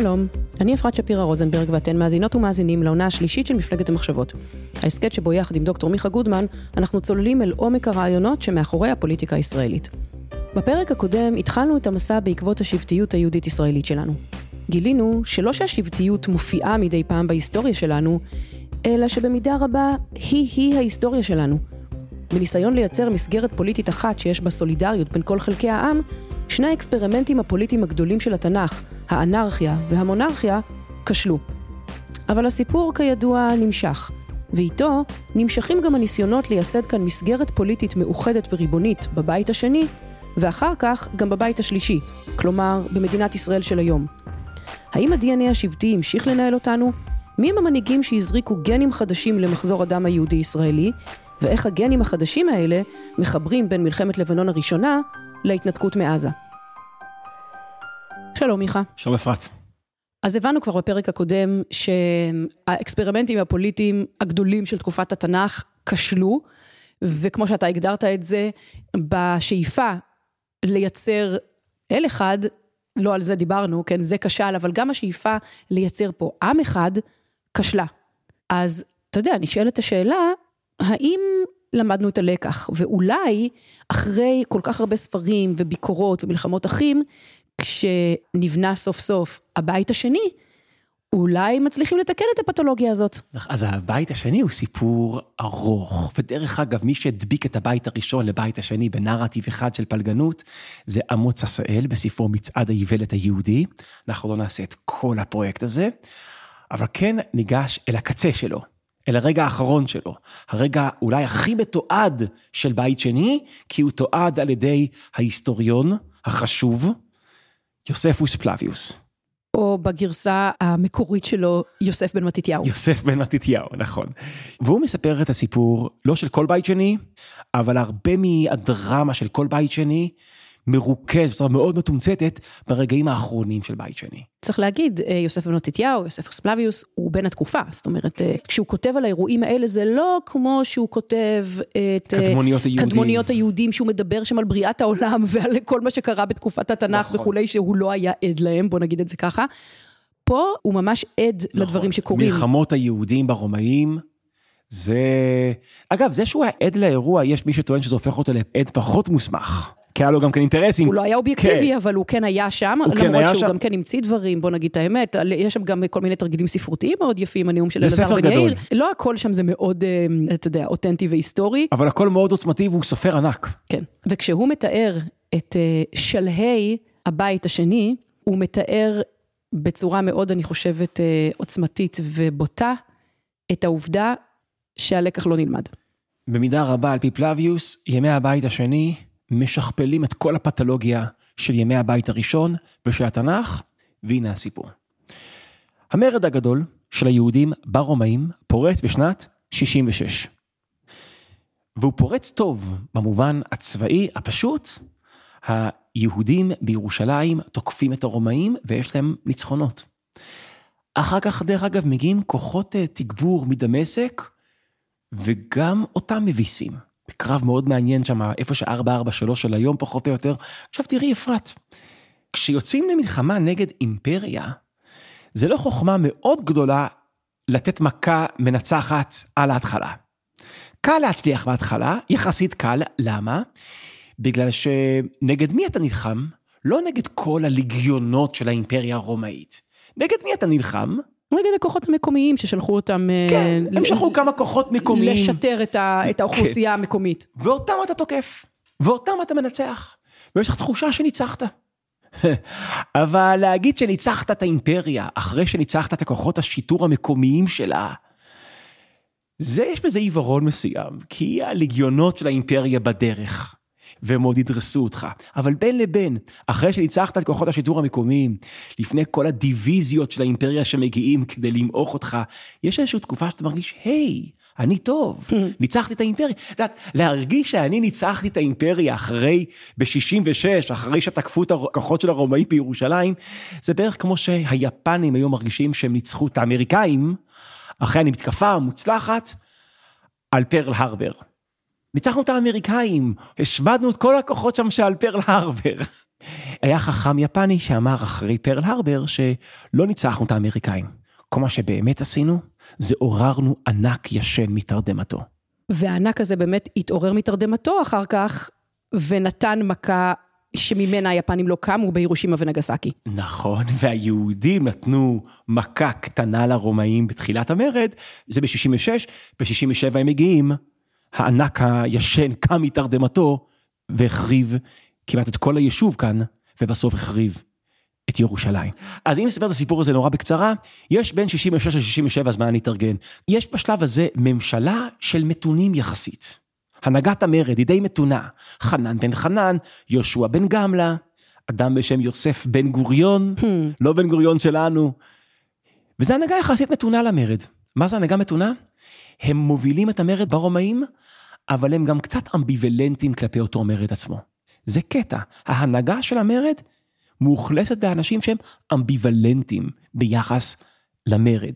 שלום, אני אפרת שפירא רוזנברג ואתן מאזינות ומאזינים לעונה השלישית של מפלגת המחשבות. ההסכת שבו יחד עם דוקטור מיכה גודמן, אנחנו צוללים אל עומק הרעיונות שמאחורי הפוליטיקה הישראלית. בפרק הקודם התחלנו את המסע בעקבות השבטיות היהודית-ישראלית שלנו. גילינו שלא שהשבטיות מופיעה מדי פעם בהיסטוריה שלנו, אלא שבמידה רבה היא-היא ההיסטוריה שלנו. בניסיון לייצר מסגרת פוליטית אחת שיש בה סולידריות בין כל חלקי העם, שני האקספרימנטים הפוליטיים הגדולים של התנ"ך, האנרכיה והמונרכיה, כשלו. אבל הסיפור כידוע נמשך, ואיתו נמשכים גם הניסיונות לייסד כאן מסגרת פוליטית מאוחדת וריבונית בבית השני, ואחר כך גם בבית השלישי, כלומר במדינת ישראל של היום. האם ה-DNA השבטי המשיך לנהל אותנו? מי הם המנהיגים שהזריקו גנים חדשים למחזור הדם היהודי-ישראלי, ואיך הגנים החדשים האלה מחברים בין מלחמת לבנון הראשונה להתנתקות מעזה. שלום מיכה. שלום אפרת. אז הבנו כבר בפרק הקודם שהאקספרימנטים הפוליטיים הגדולים של תקופת התנ"ך כשלו, וכמו שאתה הגדרת את זה, בשאיפה לייצר אל אחד, לא על זה דיברנו, כן, זה כשל, אבל גם השאיפה לייצר פה עם אחד, כשלה. אז אתה יודע, נשאלת השאלה, האם למדנו את הלקח, ואולי אחרי כל כך הרבה ספרים וביקורות ומלחמות אחים, כשנבנה סוף סוף הבית השני, אולי מצליחים לתקן את הפתולוגיה הזאת. אז הבית השני הוא סיפור ארוך, ודרך אגב, מי שהדביק את הבית הראשון לבית השני בנרטיב אחד של פלגנות, זה אמוץ עשאל בספרו מצעד האיוולת היהודי. אנחנו לא נעשה את כל הפרויקט הזה, אבל כן ניגש אל הקצה שלו. אל הרגע האחרון שלו, הרגע אולי הכי מתועד של בית שני, כי הוא תועד על ידי ההיסטוריון החשוב, יוספוס פלביוס. או בגרסה המקורית שלו, יוסף בן מתתיהו. יוסף בן מתתיהו, נכון. והוא מספר את הסיפור, לא של כל בית שני, אבל הרבה מהדרמה של כל בית שני, מרוכז, בצורה מאוד מתומצתת, ברגעים האחרונים של בית שני. צריך להגיד, אה, יוסף בן מתתיהו, יוסף אספלביוס, הוא בן התקופה, זאת אומרת, אה, כשהוא כותב על האירועים האלה, זה לא כמו שהוא כותב את... אה, קדמוניות היהודים. קדמוניות היהודים, שהוא מדבר שם על בריאת העולם ועל כל מה שקרה בתקופת התנ"ך נכון. וכולי, שהוא לא היה עד להם, בוא נגיד את זה ככה. פה הוא ממש עד נכון. לדברים שקורים. מלחמות היהודים ברומאים. זה, אגב, זה שהוא היה עד לאירוע, יש מי שטוען שזה הופך אותו לעד פחות מוסמך. כי היה לו גם כן אינטרסים. הוא לא היה אובייקטיבי, כן. אבל הוא כן היה שם, למרות כן שהוא שם. גם כן המציא דברים, בוא נגיד את האמת, יש שם גם כל מיני תרגילים ספרותיים מאוד יפים, הנאום של אלעזר בן יאיר. לא הכל שם זה מאוד, אה, אתה יודע, אותנטי והיסטורי. אבל הכל מאוד עוצמתי והוא סופר ענק. כן, וכשהוא מתאר את אה, שלהי הבית השני, הוא מתאר בצורה מאוד, אני חושבת, אה, עוצמתית ובוטה, את העובדה שהלקח לא נלמד. במידה רבה, על פי פלביוס, ימי הבית השני משכפלים את כל הפתולוגיה של ימי הבית הראשון ושל התנ"ך, והנה הסיפור. המרד הגדול של היהודים ברומאים פורץ בשנת 66. והוא פורץ טוב במובן הצבאי הפשוט, היהודים בירושלים תוקפים את הרומאים ויש להם ניצחונות. אחר כך, דרך אגב, מגיעים כוחות אה, תגבור מדמשק, וגם אותם מביסים. בקרב מאוד מעניין שם, איפה ש-443 של היום פחות או יותר. עכשיו תראי אפרת, כשיוצאים למלחמה נגד אימפריה, זה לא חוכמה מאוד גדולה לתת מכה מנצחת על ההתחלה. קל להצליח בהתחלה, יחסית קל, למה? בגלל שנגד מי אתה נלחם? לא נגד כל הליגיונות של האימפריה הרומאית. נגד מי אתה נלחם? נגד הכוחות המקומיים ששלחו אותם... אה, כן, הם שלחו כמה כוחות מקומיים. לשטר את, ה, את האוכלוסייה כן. המקומית. ואותם אתה תוקף, ואותם אתה מנצח, ויש לך תחושה שניצחת. אבל להגיד שניצחת את האימפריה אחרי שניצחת את הכוחות השיטור המקומיים שלה, זה יש בזה עיוורון מסוים, כי הלגיונות של האימפריה בדרך. והם עוד ידרסו אותך. אבל בין לבין, אחרי שניצחת את כוחות השיטור המקומיים, לפני כל הדיוויזיות של האימפריה שמגיעים כדי למעוך אותך, יש איזושהי תקופה שאתה מרגיש, היי, אני טוב, ניצחתי את האימפריה. את יודעת, להרגיש שאני ניצחתי את האימפריה אחרי, ב-66, אחרי שתקפו את הכוחות של הרומאים בירושלים, זה בערך כמו שהיפנים היו מרגישים שהם ניצחו את האמריקאים, אחרי המתקפה מוצלחת, על פרל הרבר. ניצחנו את האמריקאים, השמדנו את כל הכוחות שם שעל פרל הרבר. היה חכם יפני שאמר אחרי פרל הרבר שלא ניצחנו את האמריקאים. כל מה שבאמת עשינו, זה עוררנו ענק ישן מתרדמתו. והענק הזה באמת התעורר מתרדמתו אחר כך, ונתן מכה שממנה היפנים לא קמו בהירושימה ונגסקי. נכון, והיהודים נתנו מכה קטנה לרומאים בתחילת המרד, זה ב-66, ב-67 הם מגיעים, הענק הישן קם מתרדמתו והחריב כמעט את כל היישוב כאן, ובסוף החריב את ירושלים. אז אם נספר את הסיפור הזה נורא בקצרה, יש בין 66 ל-67 הזמן להתארגן. יש בשלב הזה ממשלה של מתונים יחסית. הנהגת המרד היא די מתונה. חנן בן חנן, יהושע בן גמלה, אדם בשם יוסף בן גוריון, hmm. לא בן גוריון שלנו. וזו הנהגה יחסית מתונה למרד. מה זה הנהגה מתונה? הם מובילים את המרד ברומאים, אבל הם גם קצת אמביוולנטים כלפי אותו מרד עצמו. זה קטע. ההנהגה של המרד מאוכלסת באנשים שהם אמביוולנטים ביחס למרד.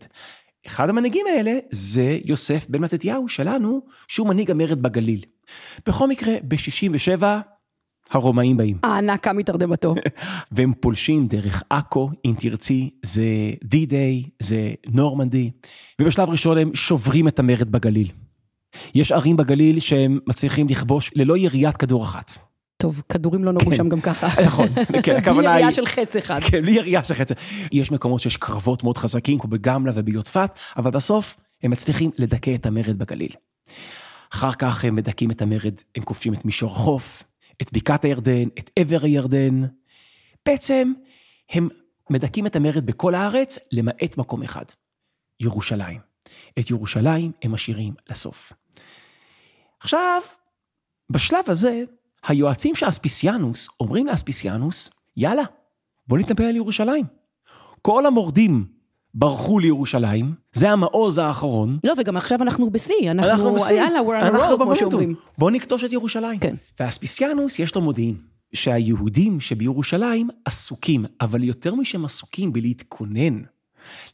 אחד המנהיגים האלה זה יוסף בן מתתיהו שלנו, שהוא מנהיג המרד בגליל. בכל מקרה, ב-67 הרומאים באים. הענק קם מתרדמתו. והם פולשים דרך עכו, אם תרצי, זה D-Day, זה נורמנדי, ובשלב ראשון הם שוברים את המרד בגליל. יש ערים בגליל שהם מצליחים לכבוש ללא יריית כדור אחת. טוב, כדורים לא נורו כן. שם גם ככה. נכון, כן, הכוונה היא... בלי ירייה של חץ אחד. כן, בלי ירייה של חץ. יש מקומות שיש קרבות מאוד חזקים, כמו בגמלה וביוטפת, אבל בסוף הם מצליחים לדכא את המרד בגליל. אחר כך הם מדכאים את המרד, הם כובשים את מישור החוף, את בקעת הירדן, את עבר הירדן. בעצם הם מדכאים את המרד בכל הארץ, למעט מקום אחד, ירושלים. את ירושלים הם משאירים לסוף. עכשיו, בשלב הזה, היועצים של אספיסיאנוס אומרים לאספיסיאנוס, יאללה, בוא נתנפל על ירושלים. כל המורדים ברחו לירושלים, זה המעוז האחרון. לא, וגם עכשיו אנחנו בשיא, אנחנו, אנחנו בשיא. יאללה, we're on road, כמו שאומרים. בוא נכתוש את ירושלים. כן. ואספיסיאנוס יש לו מודיעין, שהיהודים שבירושלים עסוקים, אבל יותר משהם עסוקים בלהתכונן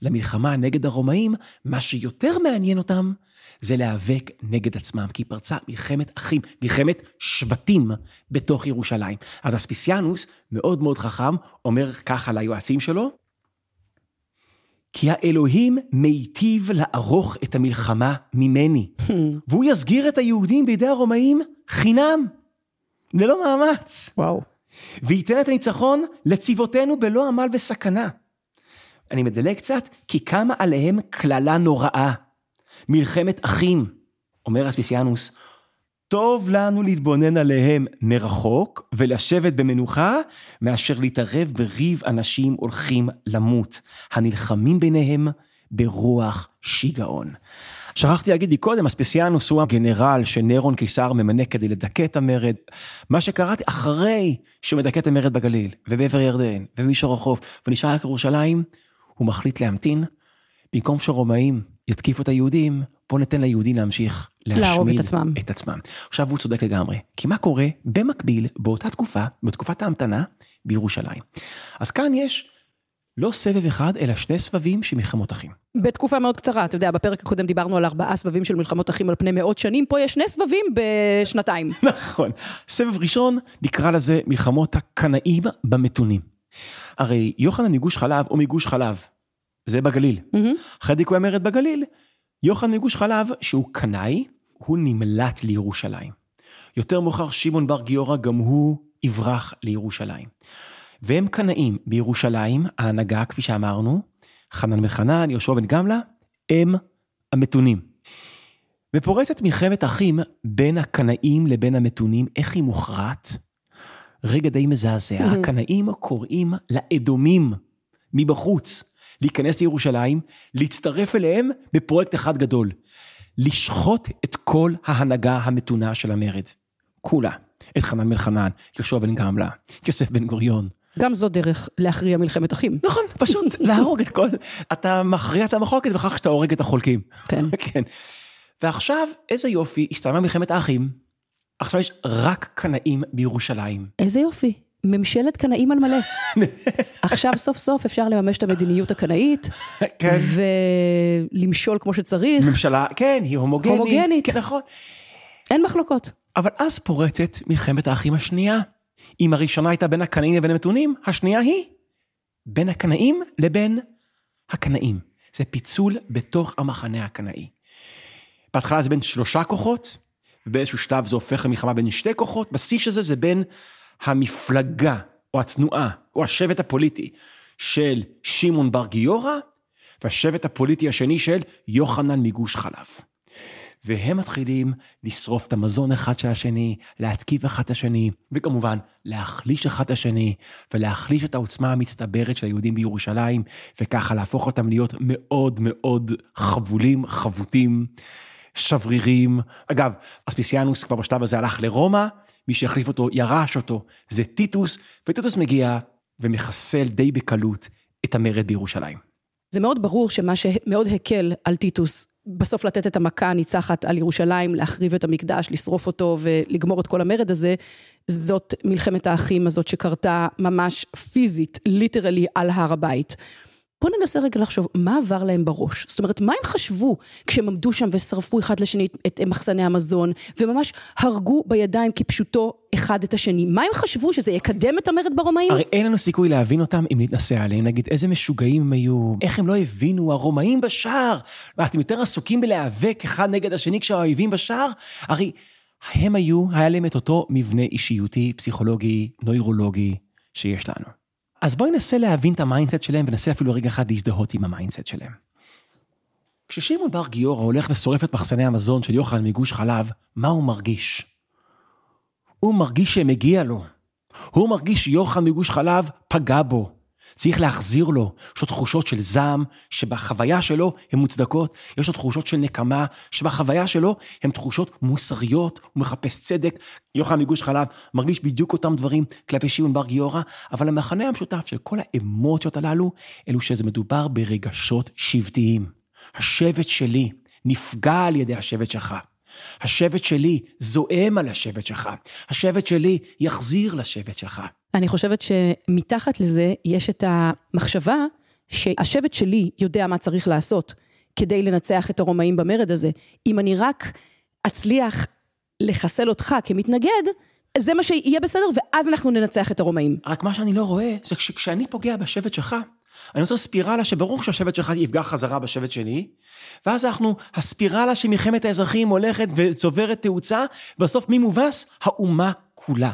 למלחמה נגד הרומאים, מה שיותר מעניין אותם זה להיאבק נגד עצמם, כי פרצה מלחמת אחים, מלחמת שבטים בתוך ירושלים. אז אספיסיאנוס, מאוד מאוד חכם, אומר ככה ליועצים שלו, כי האלוהים מיטיב לערוך את המלחמה ממני, והוא יסגיר את היהודים בידי הרומאים חינם, ללא מאמץ. וואו. וייתן את הניצחון לצבאותינו בלא עמל וסכנה. אני מדלג קצת, כי קמה עליהם קללה נוראה. מלחמת אחים, אומר אספיסיאנוס, טוב לנו להתבונן עליהם מרחוק ולשבת במנוחה, מאשר להתערב בריב אנשים הולכים למות, הנלחמים ביניהם ברוח שיגעון. שכחתי להגיד מקודם, אספיסיאנוס הוא הגנרל שנרון קיסר ממנה כדי לדכא את המרד. מה שקראתי אחרי שהוא מדכא את המרד בגליל, ובעבר ירדן, ובמישור החוף, ונשאר רק ירושלים, הוא מחליט להמתין, במקום שרומאים יתקיפו את היהודים, בוא ניתן ליהודים להמשיך להשמיד את עצמם. את עצמם. עכשיו הוא צודק לגמרי, כי מה קורה במקביל באותה תקופה, בתקופת ההמתנה בירושלים. אז כאן יש לא סבב אחד, אלא שני סבבים של מלחמות אחים. בתקופה מאוד קצרה, אתה יודע, בפרק הקודם דיברנו על ארבעה סבבים של מלחמות אחים על פני מאות שנים, פה יש שני סבבים בשנתיים. נכון. סבב ראשון, נקרא לזה מלחמות הקנאים במתונים. הרי יוחנן מגוש חלב הוא מגוש חלב, זה בגליל. Mm-hmm. אחרי דיכוי המרד בגליל, יוחנן מגוש חלב, שהוא קנאי, הוא נמלט לירושלים. יותר מאוחר שמעון בר גיורא, גם הוא יברח לירושלים. והם קנאים בירושלים, ההנהגה, כפי שאמרנו, חנן מחנן, יהושע בן גמלה, הם המתונים. ופורצת מלחמת אחים בין הקנאים לבין המתונים, איך היא מוכרעת? רגע די מזעזע, mm-hmm. הקנאים קוראים לאדומים מבחוץ להיכנס לירושלים, להצטרף אליהם בפרויקט אחד גדול, לשחוט את כל ההנהגה המתונה של המרד. כולה. את חנן בן חנן, יהושע בן גמלה, יוסף בן גוריון. גם זו דרך להכריע מלחמת אחים. נכון, פשוט להרוג את כל... אתה מכריע את המחלוקת בכך שאתה הורג את החולקים. כן. כן. ועכשיו, איזה יופי, הסתיימה מלחמת האחים. עכשיו יש רק קנאים בירושלים. איזה יופי. ממשלת קנאים על מלא. עכשיו סוף סוף אפשר לממש את המדיניות הקנאית, כן. ולמשול כמו שצריך, ממשלה, כן, היא הומוגנית. הומוגנית. כן, נכון. אין מחלוקות. אבל אז פורצת מלחמת האחים השנייה. אם הראשונה הייתה בין הקנאים לבין המתונים, השנייה היא בין הקנאים לבין הקנאים. זה פיצול בתוך המחנה הקנאי. בהתחלה זה בין שלושה כוחות, ובאיזשהו שלב זה הופך למלחמה בין שתי כוחות, בשיא של זה זה בין המפלגה, או התנועה, או השבט הפוליטי של שמעון בר גיורא, והשבט הפוליטי השני של יוחנן מגוש חלב. והם מתחילים לשרוף את המזון אחד של השני, להתקיף אחד את השני, וכמובן להחליש אחד את השני, ולהחליש את העוצמה המצטברת של היהודים בירושלים, וככה להפוך אותם להיות מאוד מאוד חבולים, חבוטים, שברירים. אגב, אספסיאנוס כבר בשלב הזה הלך לרומא, מי שהחליף אותו, ירש אותו, זה טיטוס, וטיטוס מגיע ומחסל די בקלות את המרד בירושלים. זה מאוד ברור שמה שמאוד הקל על טיטוס, בסוף לתת את המכה הניצחת על ירושלים, להחריב את המקדש, לשרוף אותו ולגמור את כל המרד הזה, זאת מלחמת האחים הזאת שקרתה ממש פיזית, literally על הר הבית. בוא ננסה רגע לחשוב, מה עבר להם בראש? זאת אומרת, מה הם חשבו כשהם עמדו שם ושרפו אחד לשני את מחסני המזון, וממש הרגו בידיים כפשוטו אחד את השני? מה הם חשבו, שזה יקדם את המרד ברומאים? הרי אין לנו סיכוי להבין אותם אם נתנסה עליהם, נגיד איזה משוגעים הם היו, איך הם לא הבינו, הרומאים בשער, מה, אתם יותר עסוקים בלהיאבק אחד נגד השני כשהאויבים בשער? הרי הם היו, היה להם את אותו מבנה אישיותי, פסיכולוגי, נוירולוגי שיש לנו. אז בואי ננסה להבין את ה mindset שלהם וננסה אפילו רגע אחד להזדהות עם ה mindset שלהם. כששמעון בר גיורא הולך ושורף את מחסני המזון של יוחנן מגוש חלב, מה הוא מרגיש? הוא מרגיש שמגיע לו. הוא מרגיש שיוחנן מגוש חלב פגע בו. צריך להחזיר לו. יש לו תחושות של זעם, שבחוויה שלו הן מוצדקות. יש לו תחושות של נקמה, שבחוויה שלו הן תחושות מוסריות, הוא מחפש צדק. יוחנן מגוש חלב מרגיש בדיוק אותם דברים כלפי שמעון בר גיורא, אבל המכנה המשותף של כל האמוציות הללו, אלו שזה מדובר ברגשות שבטיים. השבט שלי נפגע על ידי השבט שלך. השבט שלי זועם על השבט שלך. השבט שלי יחזיר לשבט שלך. אני חושבת שמתחת לזה יש את המחשבה שהשבט שלי יודע מה צריך לעשות כדי לנצח את הרומאים במרד הזה. אם אני רק אצליח לחסל אותך כמתנגד, זה מה שיהיה בסדר, ואז אנחנו ננצח את הרומאים. רק מה שאני לא רואה, זה שכשאני פוגע בשבט שלך, אני רוצה ספירלה שברור שהשבט שלך יפגע חזרה בשבט שלי, ואז אנחנו, הספירלה של מלחמת האזרחים הולכת וצוברת תאוצה, ובסוף מי מובס? האומה כולה.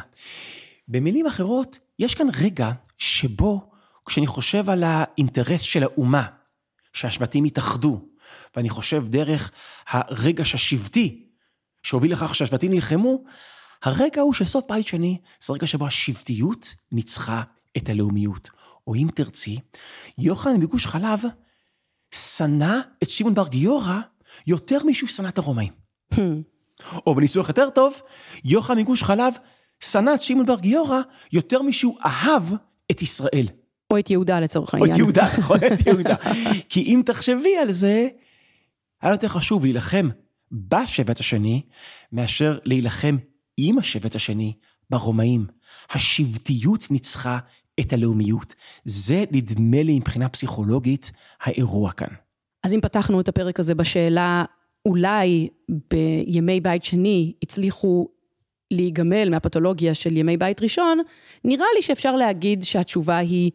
במילים אחרות, יש כאן רגע שבו, כשאני חושב על האינטרס של האומה, שהשבטים יתאחדו, ואני חושב דרך הרגש השבטי, שהוביל לכך שהשבטים נלחמו, הרגע הוא של סוף בית שני, זה רגע שבו השבטיות ניצחה את הלאומיות. או אם תרצי, יוחנן מגוש חלב שנא את שמעון בר גיורא יותר משהוא שנא את הרומאים. או בניסוח יותר טוב, יוחנן מגוש חלב שנא את שמעון בר גיורא יותר משהוא אהב את ישראל. או את יהודה לצורך העניין. או את יהודה, נכון, את יהודה. כי אם תחשבי על זה, היה יותר חשוב להילחם בשבט השני, מאשר להילחם עם השבט השני ברומאים. השבטיות ניצחה את הלאומיות. זה נדמה לי מבחינה פסיכולוגית האירוע כאן. אז אם פתחנו את הפרק הזה בשאלה, אולי בימי בית שני הצליחו להיגמל מהפתולוגיה של ימי בית ראשון, נראה לי שאפשר להגיד שהתשובה היא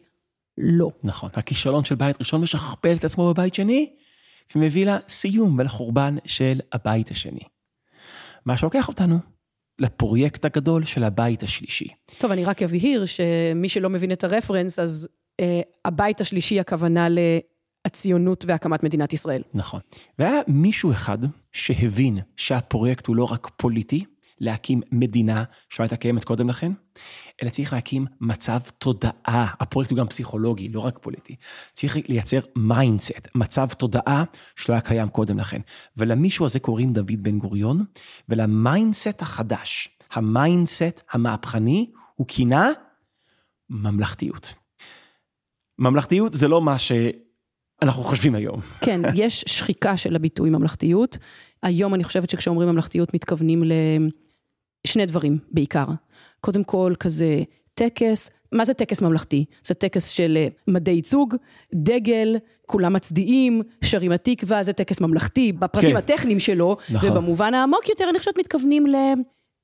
לא. נכון, הכישלון של בית ראשון משכפל את עצמו בבית שני, ומביא לסיום ולחורבן של הבית השני. מה שלוקח אותנו לפרויקט הגדול של הבית השלישי. טוב, אני רק אבהיר שמי שלא מבין את הרפרנס, אז אה, הבית השלישי הכוונה להציונות והקמת מדינת ישראל. נכון. והיה מישהו אחד שהבין שהפרויקט הוא לא רק פוליטי, להקים מדינה שלא הייתה קיימת קודם לכן, אלא צריך להקים מצב תודעה. הפרויקט הוא גם פסיכולוגי, לא רק פוליטי. צריך לייצר mindset, מצב תודעה שלא היה קיים קודם לכן. ולמישהו הזה קוראים דוד בן גוריון, ול mindset החדש, ה mindset המהפכני הוא כינה ממלכתיות. ממלכתיות זה לא מה שאנחנו חושבים היום. כן, יש שחיקה של הביטוי ממלכתיות. היום אני חושבת שכשאומרים ממלכתיות מתכוונים לשני דברים בעיקר. קודם כל כזה טקס, מה זה טקס ממלכתי? זה טקס של אה, מדי ייצוג, דגל, כולם מצדיעים, שרים התקווה, זה טקס ממלכתי, בפרטים כן. הטכניים שלו, נכון. ובמובן העמוק יותר אני חושבת מתכוונים ל...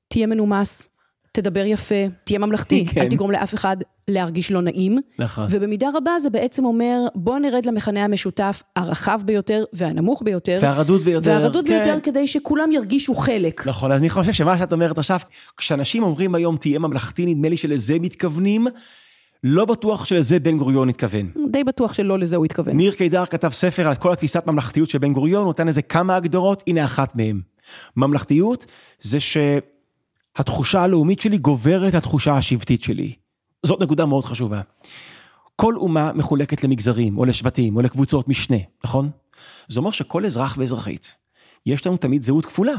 תהיה מנומס, תדבר יפה, תהיה ממלכתי, כן. אל תגרום לאף אחד להרגיש לא נעים. נכון. ובמידה רבה זה בעצם אומר, בוא נרד למכנה המשותף הרחב ביותר והנמוך ביותר. והרדוד ביותר. והרדוד כן. ביותר כדי שכולם ירגישו חלק. נכון, אז אני חושב שמה שאת אומרת עכשיו, כשאנשים אומרים היום תהיה ממלכתי, נדמה לי שלזה מתכוונים, לא בטוח שלזה בן גוריון התכוון. די בטוח שלא לזה הוא התכוון. ניר קידר כתב ספר על כל התפיסת ממלכתיות של בן גוריון, הוא נתן לזה כמה הגדרות, הנה אחת מהן. ממלכתיות זה שהתחושה הלאומית שלי גוברת התחושה השבטית שלי. זאת נקודה מאוד חשובה. כל אומה מחולקת למגזרים, או לשבטים, או לקבוצות משנה, נכון? זה אומר שכל אזרח ואזרחית, יש לנו תמיד זהות כפולה.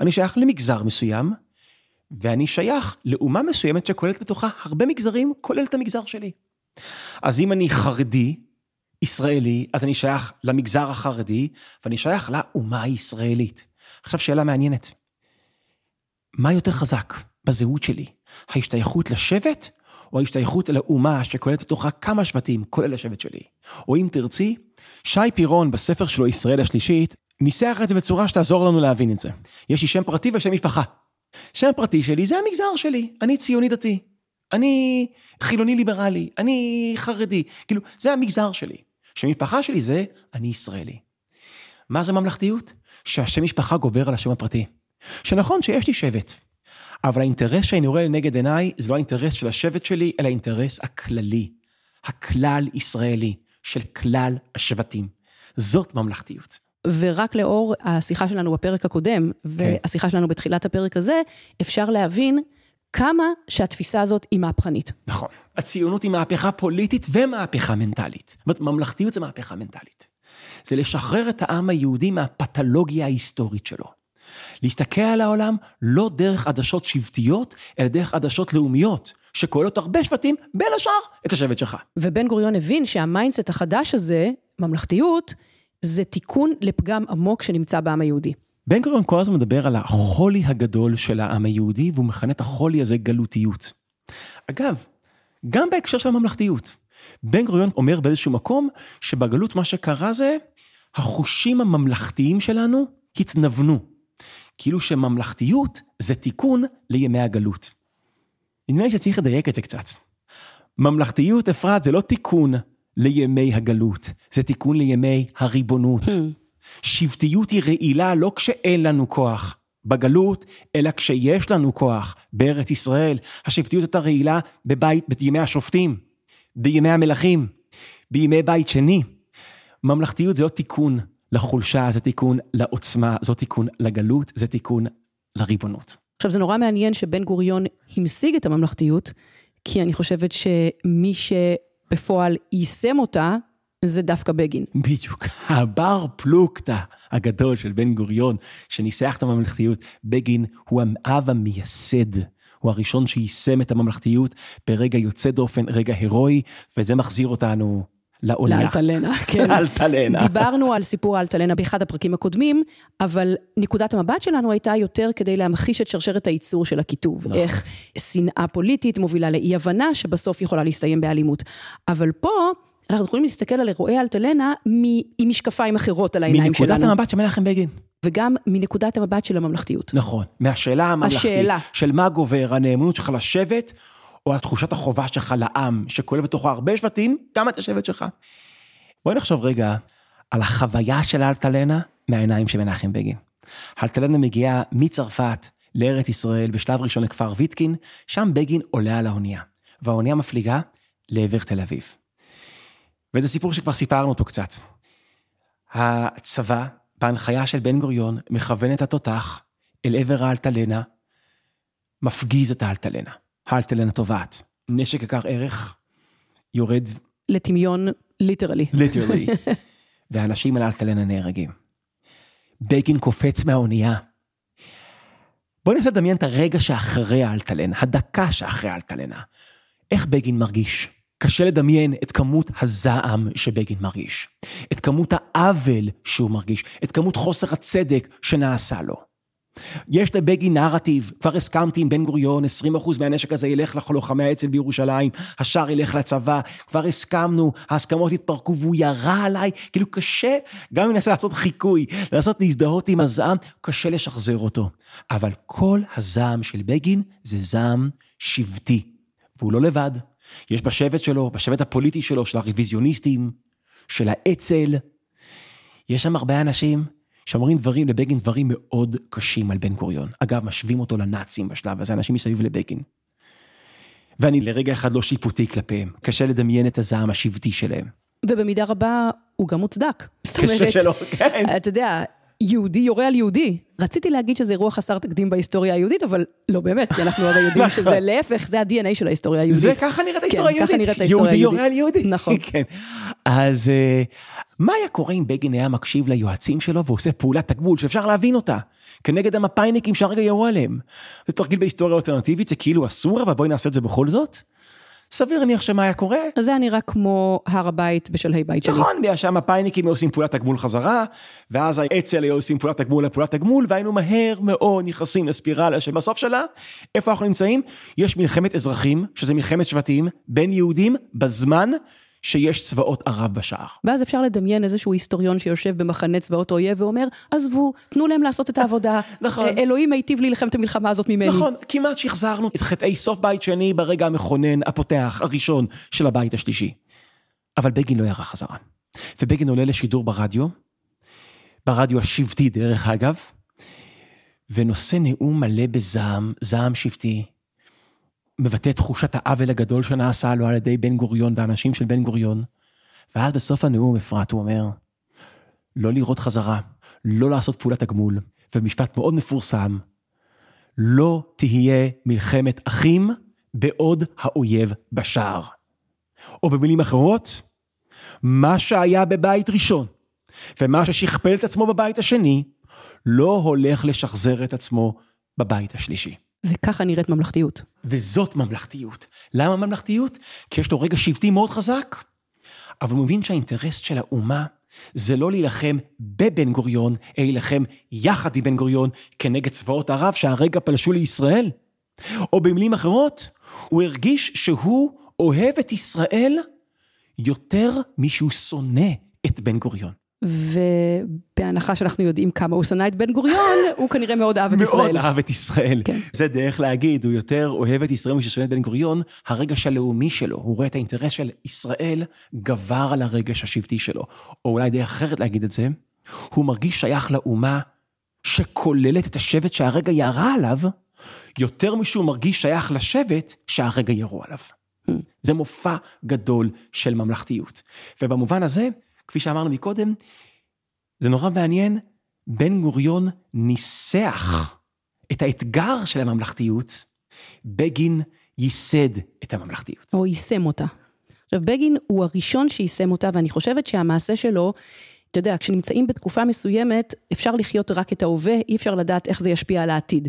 אני שייך למגזר מסוים, ואני שייך לאומה מסוימת שכוללת בתוכה הרבה מגזרים, כולל את המגזר שלי. אז אם אני חרדי, ישראלי, אז אני שייך למגזר החרדי, ואני שייך לאומה הישראלית. עכשיו שאלה מעניינת. מה יותר חזק בזהות שלי? ההשתייכות לשבט, או ההשתייכות לאומה שכוללת בתוכה כמה שבטים, כולל השבט שלי? או אם תרצי, שי פירון בספר שלו, ישראל השלישית, ניסח את זה בצורה שתעזור לנו להבין את זה. יש לי שם פרטי ושם משפחה. שם פרטי שלי זה המגזר שלי, אני ציוני דתי. אני חילוני ליברלי, אני חרדי, כאילו, זה המגזר שלי. שם משפחה שלי זה אני ישראלי. מה זה ממלכתיות? שהשם משפחה גובר על השם הפרטי. שנכון שיש לי שבט, אבל האינטרס שאני רואה לנגד עיניי זה לא האינטרס של השבט שלי, אלא האינטרס הכללי, הכלל ישראלי, של כלל השבטים. זאת ממלכתיות. ורק לאור השיחה שלנו בפרק הקודם, והשיחה שלנו בתחילת הפרק הזה, אפשר להבין כמה שהתפיסה הזאת היא מהפכנית. נכון. הציונות היא מהפכה פוליטית ומהפכה מנטלית. זאת אומרת, ממלכתיות זה מהפכה מנטלית. זה לשחרר את העם היהודי מהפתולוגיה ההיסטורית שלו. להסתכל על העולם לא דרך עדשות שבטיות, אלא דרך עדשות לאומיות, שכוללות הרבה שבטים, בין השאר את השבט שלך. ובן גוריון הבין שה mindset החדש הזה, ממלכתיות, זה תיקון לפגם עמוק שנמצא בעם היהודי. בן גוריון כל הזמן מדבר על החולי הגדול של העם היהודי, והוא מכנה את החולי הזה גלותיות. אגב, גם בהקשר של הממלכתיות. בן גוריון אומר באיזשהו מקום שבגלות מה שקרה זה, החושים הממלכתיים שלנו התנוונו. כאילו שממלכתיות זה תיקון לימי הגלות. נדמה לי שצריך לדייק את זה קצת. ממלכתיות, אפרת, זה לא תיקון לימי הגלות, זה תיקון לימי הריבונות. שבטיות היא רעילה לא כשאין לנו כוח בגלות, אלא כשיש לנו כוח בארץ ישראל. השבטיות הייתה רעילה בבית, בימי השופטים, בימי המלכים, בימי בית שני. ממלכתיות זה לא תיקון לחולשה, זה תיקון לעוצמה, זה תיקון לגלות, זה תיקון לריבונות. עכשיו זה נורא מעניין שבן גוריון המשיג את הממלכתיות, כי אני חושבת שמי שבפועל יישם אותה, זה דווקא בגין. בדיוק, הבר פלוגתא הגדול של בן גוריון, שניסח את הממלכתיות, בגין הוא האב המייסד. הוא הראשון שיישם את הממלכתיות ברגע יוצא דופן, רגע הירואי, וזה מחזיר אותנו לאונייה. לאלטלנה, כן. לאלטלנה. דיברנו על סיפור האלטלנה באחד הפרקים הקודמים, אבל נקודת המבט שלנו הייתה יותר כדי להמחיש את שרשרת הייצור של הקיטוב. נכון. איך שנאה פוליטית מובילה לאי הבנה שבסוף יכולה להסתיים באלימות. אבל פה... אנחנו יכולים להסתכל על אירועי אלטלנה עם משקפיים אחרות על העיניים שלנו. מנקודת המבט של מנחם בגין. וגם מנקודת המבט של הממלכתיות. נכון, מהשאלה הממלכתית. השאלה. של מה גובר, הנאמנות שלך לשבט, או התחושת החובה שלך לעם, שכולל בתוכו הרבה שבטים, גם את השבט שלך. בואי נחשוב רגע על החוויה של האלטלנה מהעיניים של מנחם בגין. האלטלנה מגיעה מצרפת לארץ ישראל, בשלב ראשון לכפר ויטקין, שם בגין עולה על האונייה, והאונייה מפליגה לעבר תל אביב. וזה סיפור שכבר סיפרנו אותו קצת. הצבא, בהנחיה של בן גוריון, מכוון את התותח אל עבר האלטלנה, מפגיז את האלטלנה. האלטלנה טובעת. נשק יקר ערך יורד לטמיון literally. literally, והאנשים על האלטלנה נהרגים. בגין קופץ מהאונייה, בואי ננסה לדמיין את הרגע שאחרי האלטלנה, הדקה שאחרי האלטלנה. איך בגין מרגיש? קשה לדמיין את כמות הזעם שבגין מרגיש, את כמות העוול שהוא מרגיש, את כמות חוסר הצדק שנעשה לו. יש לבגין נרטיב, כבר הסכמתי עם בן גוריון, 20% מהנשק הזה ילך ללוחמי האצ"ל בירושלים, השאר ילך לצבא, כבר הסכמנו, ההסכמות התפרקו והוא ירה עליי, כאילו קשה, גם אם ננסה לעשות חיקוי, לנסות להזדהות עם הזעם, קשה לשחזר אותו. אבל כל הזעם של בגין זה זעם שבטי, והוא לא לבד. יש בשבט שלו, בשבט הפוליטי שלו, של הרוויזיוניסטים, של האצ"ל, יש שם הרבה אנשים שאומרים דברים לבגין דברים מאוד קשים על בן גוריון. אגב, משווים אותו לנאצים בשלב הזה, אנשים מסביב לבגין. ואני לרגע אחד לא שיפוטי כלפיהם, קשה לדמיין את הזעם השבטי שלהם. ובמידה רבה הוא גם מוצדק. זאת אומרת, שלא, כן. אתה יודע, יהודי יורה על יהודי. רציתי להגיד שזה אירוע חסר תקדים בהיסטוריה היהודית, אבל לא באמת, כי אנחנו הרי יודעים נכון. שזה להפך, זה ה-DNA של ההיסטוריה היהודית. זה ככה נראית ההיסטוריה כן, ככה היהודית. נראית ההיסטוריה יהודי היהודית. יורה על יהודי. נכון. כן. אז אה, מה היה קורה אם בגין היה מקשיב ליועצים שלו ועושה פעולת תגמול שאפשר להבין אותה, כנגד המפא"יניקים שהרגע ירו עליהם? זה תרגיל בהיסטוריה אלטרנטיבית, זה כאילו אסור, אבל בואי נעשה את זה בכל זאת? סביר להניח שמה היה קורה? אז זה היה נראה כמו הר הבית בשלהי בית שני. נכון, בגלל שהמפא"יניקים היו עושים פעולת תגמול חזרה, ואז האצ"ל היו עושים פעולת תגמול לפעולת תגמול, והיינו מהר מאוד נכנסים לספירלה שבסוף שלה, איפה אנחנו נמצאים? יש מלחמת אזרחים, שזה מלחמת שבטים, בין יהודים, בזמן שיש צבאות ערב בשער. ואז אפשר לדמיין איזשהו היסטוריון שיושב במחנה צבאות אויב ואומר, עזבו, תנו להם לעשות את העבודה. נכון. אה, אלוהים היטיב להילחם את המלחמה הזאת ממני. נכון, כמעט שחזרנו את חטאי סוף בית שני ברגע המכונן, הפותח, הראשון של הבית השלישי. אבל בגין לא ירה חזרה. ובגין עולה לשידור ברדיו, ברדיו השבטי דרך אגב, ונושא נאום מלא בזעם, זעם שבטי, מבטא את תחושת העוול הגדול שנעשה לו על ידי בן גוריון והאנשים של בן גוריון. ואז בסוף הנאום, אפרת, הוא אומר, לא לירות חזרה, לא לעשות פעולת תגמול, ומשפט מאוד מפורסם, לא תהיה מלחמת אחים בעוד האויב בשער. או במילים אחרות, מה שהיה בבית ראשון, ומה ששכפל את עצמו בבית השני, לא הולך לשחזר את עצמו בבית השלישי. וככה נראית ממלכתיות. וזאת ממלכתיות. למה ממלכתיות? כי יש לו רגע שבטי מאוד חזק, אבל הוא מבין שהאינטרס של האומה זה לא להילחם בבן גוריון, אלא להילחם יחד עם בן גוריון כנגד צבאות ערב שהרגע פלשו לישראל. או במילים אחרות, הוא הרגיש שהוא אוהב את ישראל יותר משהוא שונא את בן גוריון. ובהנחה שאנחנו יודעים כמה הוא שנא את בן גוריון, הוא כנראה מאוד אהב את ישראל. מאוד אהב את ישראל. כן. זה דרך להגיד, הוא יותר אוהב את ישראל מששונא את בן גוריון, הרגש הלאומי שלו, הוא רואה את האינטרס של ישראל גבר על הרגש השבטי שלו. או אולי דרך אחרת להגיד את זה, הוא מרגיש שייך לאומה שכוללת את השבט שהרגע ירה עליו, יותר משהוא מרגיש שייך לשבט שהרגע ירו עליו. זה מופע גדול של ממלכתיות. ובמובן הזה, כפי שאמרנו מקודם, זה נורא מעניין, בן גוריון ניסח את האתגר של הממלכתיות, בגין ייסד את הממלכתיות. או יישם אותה. עכשיו, בגין הוא הראשון שיישם אותה, ואני חושבת שהמעשה שלו, אתה יודע, כשנמצאים בתקופה מסוימת, אפשר לחיות רק את ההווה, אי אפשר לדעת איך זה ישפיע על העתיד.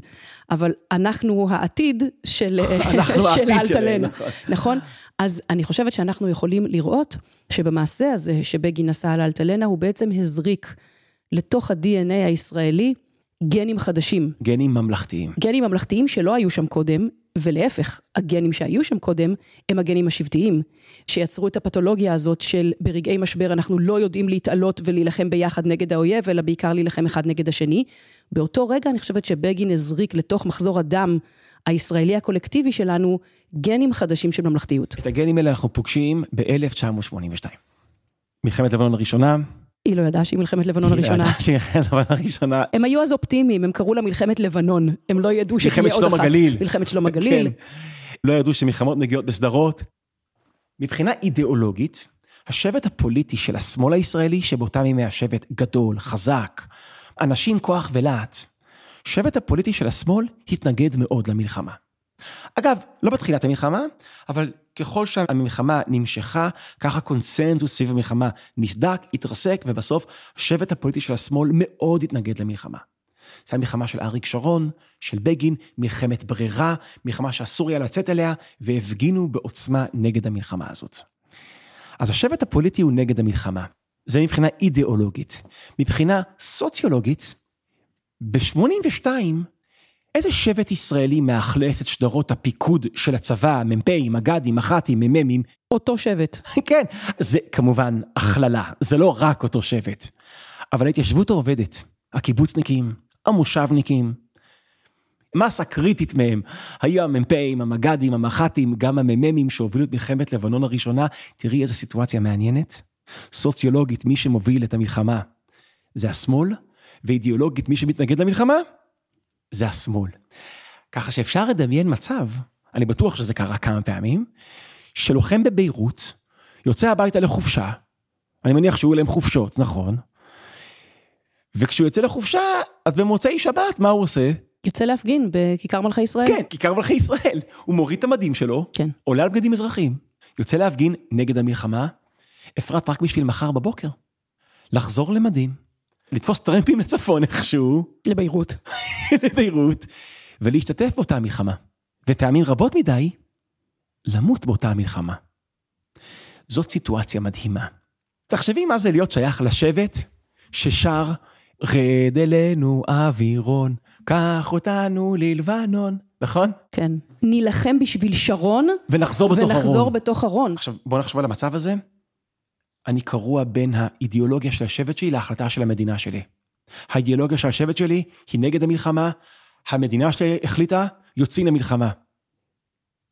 אבל אנחנו העתיד של האלטלנה, נכון. נכון? אז אני חושבת שאנחנו יכולים לראות שבמעשה הזה שבגין עשה על האלטלנה, הוא בעצם הזריק לתוך ה-DNA הישראלי גנים חדשים. גנים ממלכתיים. גנים ממלכתיים שלא היו שם קודם, ולהפך, הגנים שהיו שם קודם, הם הגנים השבטיים, שיצרו את הפתולוגיה הזאת של ברגעי משבר אנחנו לא יודעים להתעלות ולהילחם ביחד נגד האויב, אלא בעיקר להילחם אחד נגד השני. באותו רגע אני חושבת שבגין הזריק לתוך מחזור הדם הישראלי הקולקטיבי שלנו, גנים חדשים של ממלכתיות. את הגנים האלה אנחנו פוגשים ב-1982. מלחמת לבנון הראשונה. היא לא ידעה שהיא מלחמת לבנון הראשונה. היא ידעה שהיא מלחמת לבנון הראשונה. הם היו אז אופטימיים, הם קראו לה מלחמת לבנון, הם לא ידעו שתהיה מלחמת עוד שלום אחת. הגליל. מלחמת שלום הגליל. כן. לא ידעו שמלחמות מגיעות בסדרות. מבחינה אידיאולוגית, השבט הפוליטי של השמאל הישראלי, שבאותם ימי השבט גדול, חזק, אנשים כוח ולהט, שבט הפוליטי של השמאל התנגד מאוד למלחמה. אגב, לא בתחילת המלחמה, אבל ככל שהמלחמה נמשכה, ככה קונסנזוס סביב המלחמה נסדק, התרסק, ובסוף השבט הפוליטי של השמאל מאוד התנגד למלחמה. זה היה מלחמה של אריק שרון, של בגין, מלחמת ברירה, מלחמה שאסור היה לצאת אליה, והפגינו בעוצמה נגד המלחמה הזאת. אז השבט הפוליטי הוא נגד המלחמה. זה מבחינה אידיאולוגית. מבחינה סוציולוגית, ב-82, איזה שבט ישראלי מאכלס את שדרות הפיקוד של הצבא, מ"פים, מג"דים, מח"טים, מ"מים? אותו שבט. כן, זה כמובן הכללה, זה לא רק אותו שבט. אבל ההתיישבות העובדת, הקיבוצניקים, המושבניקים, מסה קריטית מהם, היו המ"פים, המג"דים, המח"טים, גם המ"מים שהובילו את מלחמת לבנון הראשונה. תראי איזה סיטואציה מעניינת. סוציולוגית, מי שמוביל את המלחמה זה השמאל, ואידיאולוגית, מי שמתנגד למלחמה זה השמאל. ככה שאפשר לדמיין מצב, אני בטוח שזה קרה כמה פעמים, שלוחם בביירות יוצא הביתה לחופשה, אני מניח שהיו להם חופשות, נכון? וכשהוא יוצא לחופשה, אז במוצאי שבת, מה הוא עושה? יוצא להפגין בכיכר מלכי ישראל. כן, כיכר מלכי ישראל. הוא מוריד את המדים שלו, כן. עולה על בגדים אזרחיים, יוצא להפגין נגד המלחמה, אפרת רק בשביל מחר בבוקר. לחזור למדים, לתפוס טרמפים לצפון איכשהו, לביירות. לביירות, ולהשתתף באותה מלחמה. ופעמים רבות מדי, למות באותה מלחמה. זאת סיטואציה מדהימה. תחשבי מה זה להיות שייך לשבט ששר רד אלינו אווירון, קח אותנו ללבנון, נכון? כן. נילחם בשביל שרון, ונחזור בתוך ארון. ונחזור בתוך ארון. עכשיו בוא נחשוב על המצב הזה. אני קרוע בין האידיאולוגיה של השבט שלי להחלטה של המדינה שלי. האידיאולוגיה של השבט שלי היא נגד המלחמה, המדינה שלי החליטה, יוצאים למלחמה.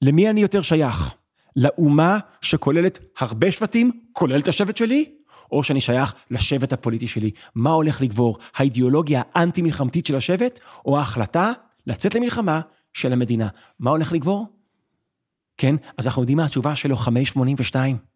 למי אני יותר שייך? לאומה שכוללת הרבה שבטים, כולל את השבט שלי, או שאני שייך לשבט הפוליטי שלי? מה הולך לגבור? האידיאולוגיה האנטי-מלחמתית של השבט, או ההחלטה לצאת למלחמה של המדינה? מה הולך לגבור? כן, אז אנחנו יודעים מה התשובה של לוחמי 82.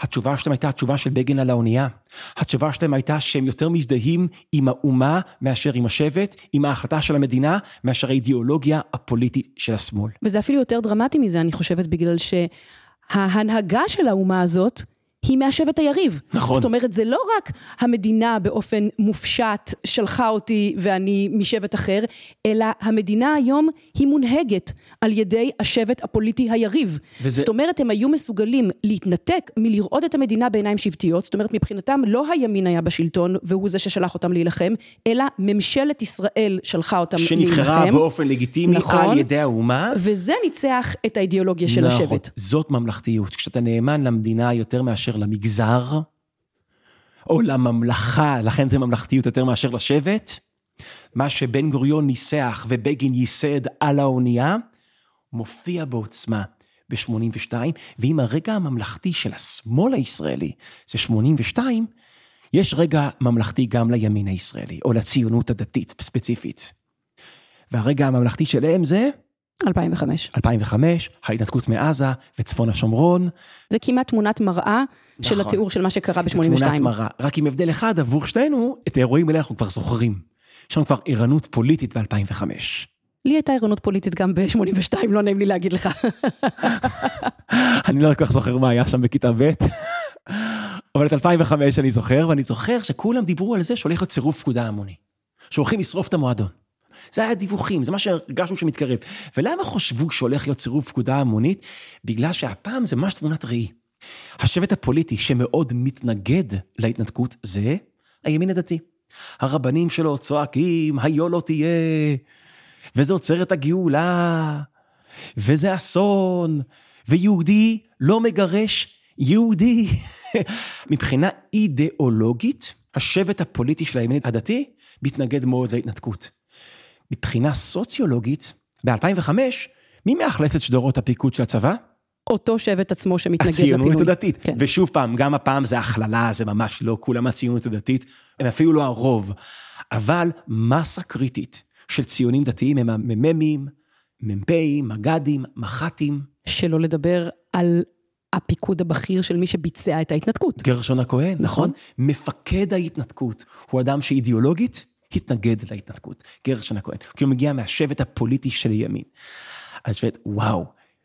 התשובה שלהם הייתה התשובה של בגין על האונייה. התשובה שלהם הייתה שהם יותר מזדהים עם האומה מאשר עם השבט, עם ההחלטה של המדינה, מאשר האידיאולוגיה הפוליטית של השמאל. וזה אפילו יותר דרמטי מזה, אני חושבת, בגלל שההנהגה של האומה הזאת, היא מהשבט היריב. נכון. זאת אומרת, זה לא רק המדינה באופן מופשט שלחה אותי ואני משבט אחר, אלא המדינה היום היא מונהגת על ידי השבט הפוליטי היריב. וזה- זאת אומרת, הם היו מסוגלים להתנתק מלראות את המדינה בעיניים שבטיות, זאת אומרת, מבחינתם לא הימין היה בשלטון והוא זה ששלח אותם להילחם, אלא ממשלת ישראל שלחה אותם להילחם. שנבחרה באופן לגיטימי נכון. על ידי האומה. וזה ניצח את האידיאולוגיה של נכון, השבט. זאת ממלכתיות. כשאתה נאמן למדינה יותר מאשר למגזר, או לממלכה, לכן זה ממלכתיות יותר מאשר לשבט, מה שבן גוריון ניסח ובגין ייסד על האונייה, מופיע בעוצמה ב-82, ואם הרגע הממלכתי של השמאל הישראלי זה 82, יש רגע ממלכתי גם לימין הישראלי, או לציונות הדתית ספציפית. והרגע הממלכתי שלהם זה 2005. 2005, ההתנתקות מעזה וצפון השומרון. זה כמעט תמונת מראה של נכון. התיאור של מה שקרה ב-82. תמונת מראה, רק עם הבדל אחד עבור שנינו, את האירועים האלה אנחנו כבר זוכרים. יש לנו כבר ערנות פוליטית ב-2005. לי הייתה ערנות פוליטית גם ב-82, לא נעים לי להגיד לך. אני לא כל כך זוכר מה היה שם בכיתה ב', אבל את 2005 אני זוכר, ואני זוכר שכולם דיברו על זה שהולך להיות צירוף פקודה המוני. שהולכים לשרוף את המועדון. זה היה דיווחים, זה מה שהרגשנו שמתקרב. ולמה חשבו שהולך להיות צירוף פקודה המונית? בגלל שהפעם זה ממש תמונת ראי. השבט הפוליטי שמאוד מתנגד להתנתקות זה הימין הדתי. הרבנים שלו צועקים, היו לא תהיה, וזה עוצר את הגאולה, וזה אסון, ויהודי לא מגרש יהודי. מבחינה אידיאולוגית, השבט הפוליטי של הימין הדתי מתנגד מאוד להתנתקות. מבחינה סוציולוגית, ב-2005, מי מאכלס את שדרות הפיקוד של הצבא? אותו שבט עצמו שמתנגד לפינוי. הציונות הדתית. כן. ושוב פעם, גם הפעם זה הכללה, זה ממש לא כולם הציונות הדתית, הם אפילו לא הרוב. אבל מסה קריטית של ציונים דתיים הם המ"מים, מ"פים, מג"דים, מח"טים. שלא לדבר על הפיקוד הבכיר של מי שביצע את ההתנתקות. גרשון הכהן, נכון? מפקד ההתנתקות הוא אדם שאידיאולוגית התנגד להתנתקות, גרשון הכהן, כי הוא מגיע מהשבט הפוליטי של הימין. אז שבט, וואו,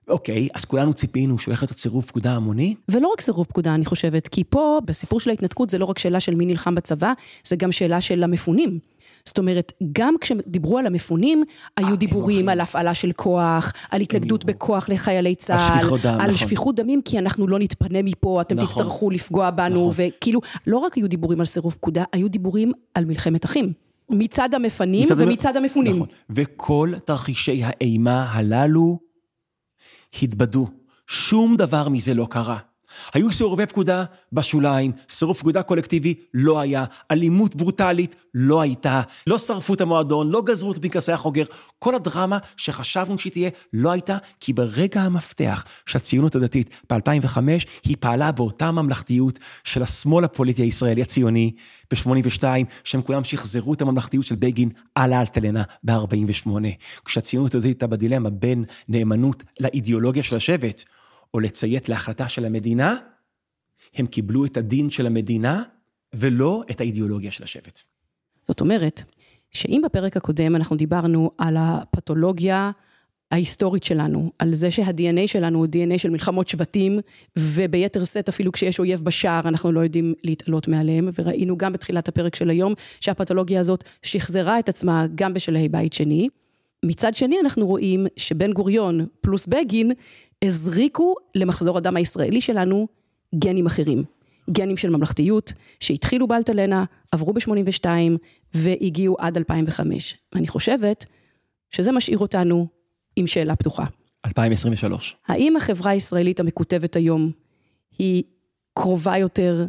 אוקיי, אז כולנו ציפינו שהוא הולך להיות סירוב פקודה המוני? ולא רק סירוב פקודה, אני חושבת, כי פה, בסיפור של ההתנתקות, זה לא רק שאלה של מי נלחם בצבא, זה גם שאלה של המפונים. זאת אומרת, גם כשדיברו על המפונים, היו אה, דיבורים על הפעלה של כוח, על התנגדות בכוח לחיילי צה"ל, שפיכות דם, על נכון. שפיכות דמים, כי אנחנו לא נתפנה מפה, אתם נכון. תצטרכו לפגוע בנו, וכאילו, לא רק היו דיבורים על סירוב פקודה, היו דיבורים על מלחמת אחים. מצד המפנים מצד המ- ומצד המפונים. נכון. וכל תרחישי האימה הללו התבדו. שום דבר מזה לא קרה. היו סירובי פקודה בשוליים, סירוב פקודה קולקטיבי לא היה, אלימות ברוטלית לא הייתה, לא שרפו את המועדון, לא גזרו את פנקסי החוגר, כל הדרמה שחשבנו שהיא תהיה לא הייתה, כי ברגע המפתח שהציונות הדתית ב-2005, היא פעלה באותה ממלכתיות של השמאל הפוליטי הישראלי הציוני ב-82, שהם כולם שחזרו את הממלכתיות של בגין על האלטלנה ב-48. כשהציונות הדתית הייתה בדילמה בין נאמנות לאידיאולוגיה של השבט, או לציית להחלטה של המדינה, הם קיבלו את הדין של המדינה ולא את האידיאולוגיה של השבט. זאת אומרת, שאם בפרק הקודם אנחנו דיברנו על הפתולוגיה ההיסטורית שלנו, על זה שה-DNA שלנו הוא DNA של מלחמות שבטים, וביתר שאת אפילו כשיש אויב בשער אנחנו לא יודעים להתעלות מעליהם, וראינו גם בתחילת הפרק של היום שהפתולוגיה הזאת שחזרה את עצמה גם בשלהי בית שני. מצד שני אנחנו רואים שבן גוריון פלוס בגין הזריקו למחזור הדם הישראלי שלנו גנים אחרים. גנים של ממלכתיות, שהתחילו באלטלנה, עברו ב-82 והגיעו עד 2005. אני חושבת שזה משאיר אותנו עם שאלה פתוחה. 2023. האם החברה הישראלית המקוטבת היום היא קרובה יותר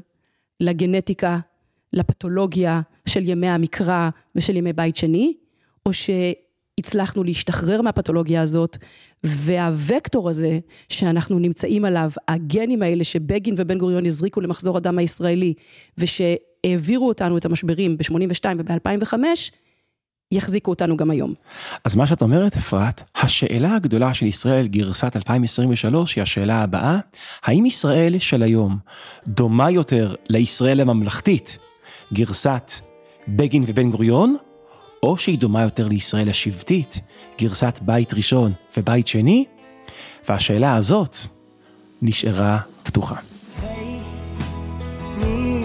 לגנטיקה, לפתולוגיה של ימי המקרא ושל ימי בית שני, או שהצלחנו להשתחרר מהפתולוגיה הזאת, והווקטור הזה שאנחנו נמצאים עליו, הגנים האלה שבגין ובן גוריון הזריקו למחזור הדם הישראלי, ושהעבירו אותנו את המשברים ב-82 וב-2005, יחזיקו אותנו גם היום. אז מה שאת אומרת, אפרת, השאלה הגדולה של ישראל גרסת 2023 היא השאלה הבאה, האם ישראל של היום דומה יותר לישראל הממלכתית, גרסת בגין ובן גוריון, או שהיא דומה יותר לישראל השבטית, גרסת בית ראשון ובית שני? והשאלה הזאת נשארה פתוחה. מי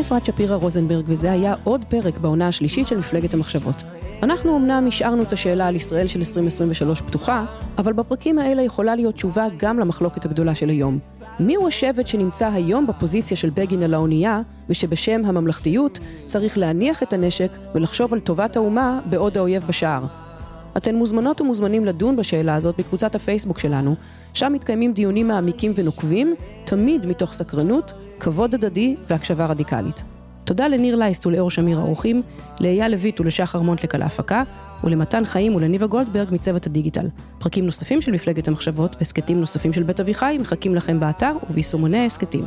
אני אפרת שפירא רוזנברג, וזה היה עוד פרק בעונה השלישית של מפלגת המחשבות. אנחנו אמנם השארנו את השאלה על ישראל של 2023 פתוחה, אבל בפרקים האלה יכולה להיות תשובה גם למחלוקת הגדולה של היום. מיהו השבט שנמצא היום בפוזיציה של בגין על האונייה, ושבשם הממלכתיות צריך להניח את הנשק ולחשוב על טובת האומה בעוד האויב בשער? אתן מוזמנות ומוזמנים לדון בשאלה הזאת בקבוצת הפייסבוק שלנו, שם מתקיימים דיונים מעמיקים ונוקבים, תמיד מתוך סקרנות, כבוד הדדי והקשבה רדיקלית. תודה לניר לייסט ולאור שמיר האורחים, לאייל לויט ולשחר מונטלק על ההפקה, ולמתן חיים ולניבה גולדברג מצוות הדיגיטל. פרקים נוספים של מפלגת המחשבות והסכתים נוספים של בית אביחי מחכים לכם באתר וביישומוני ההסכתים.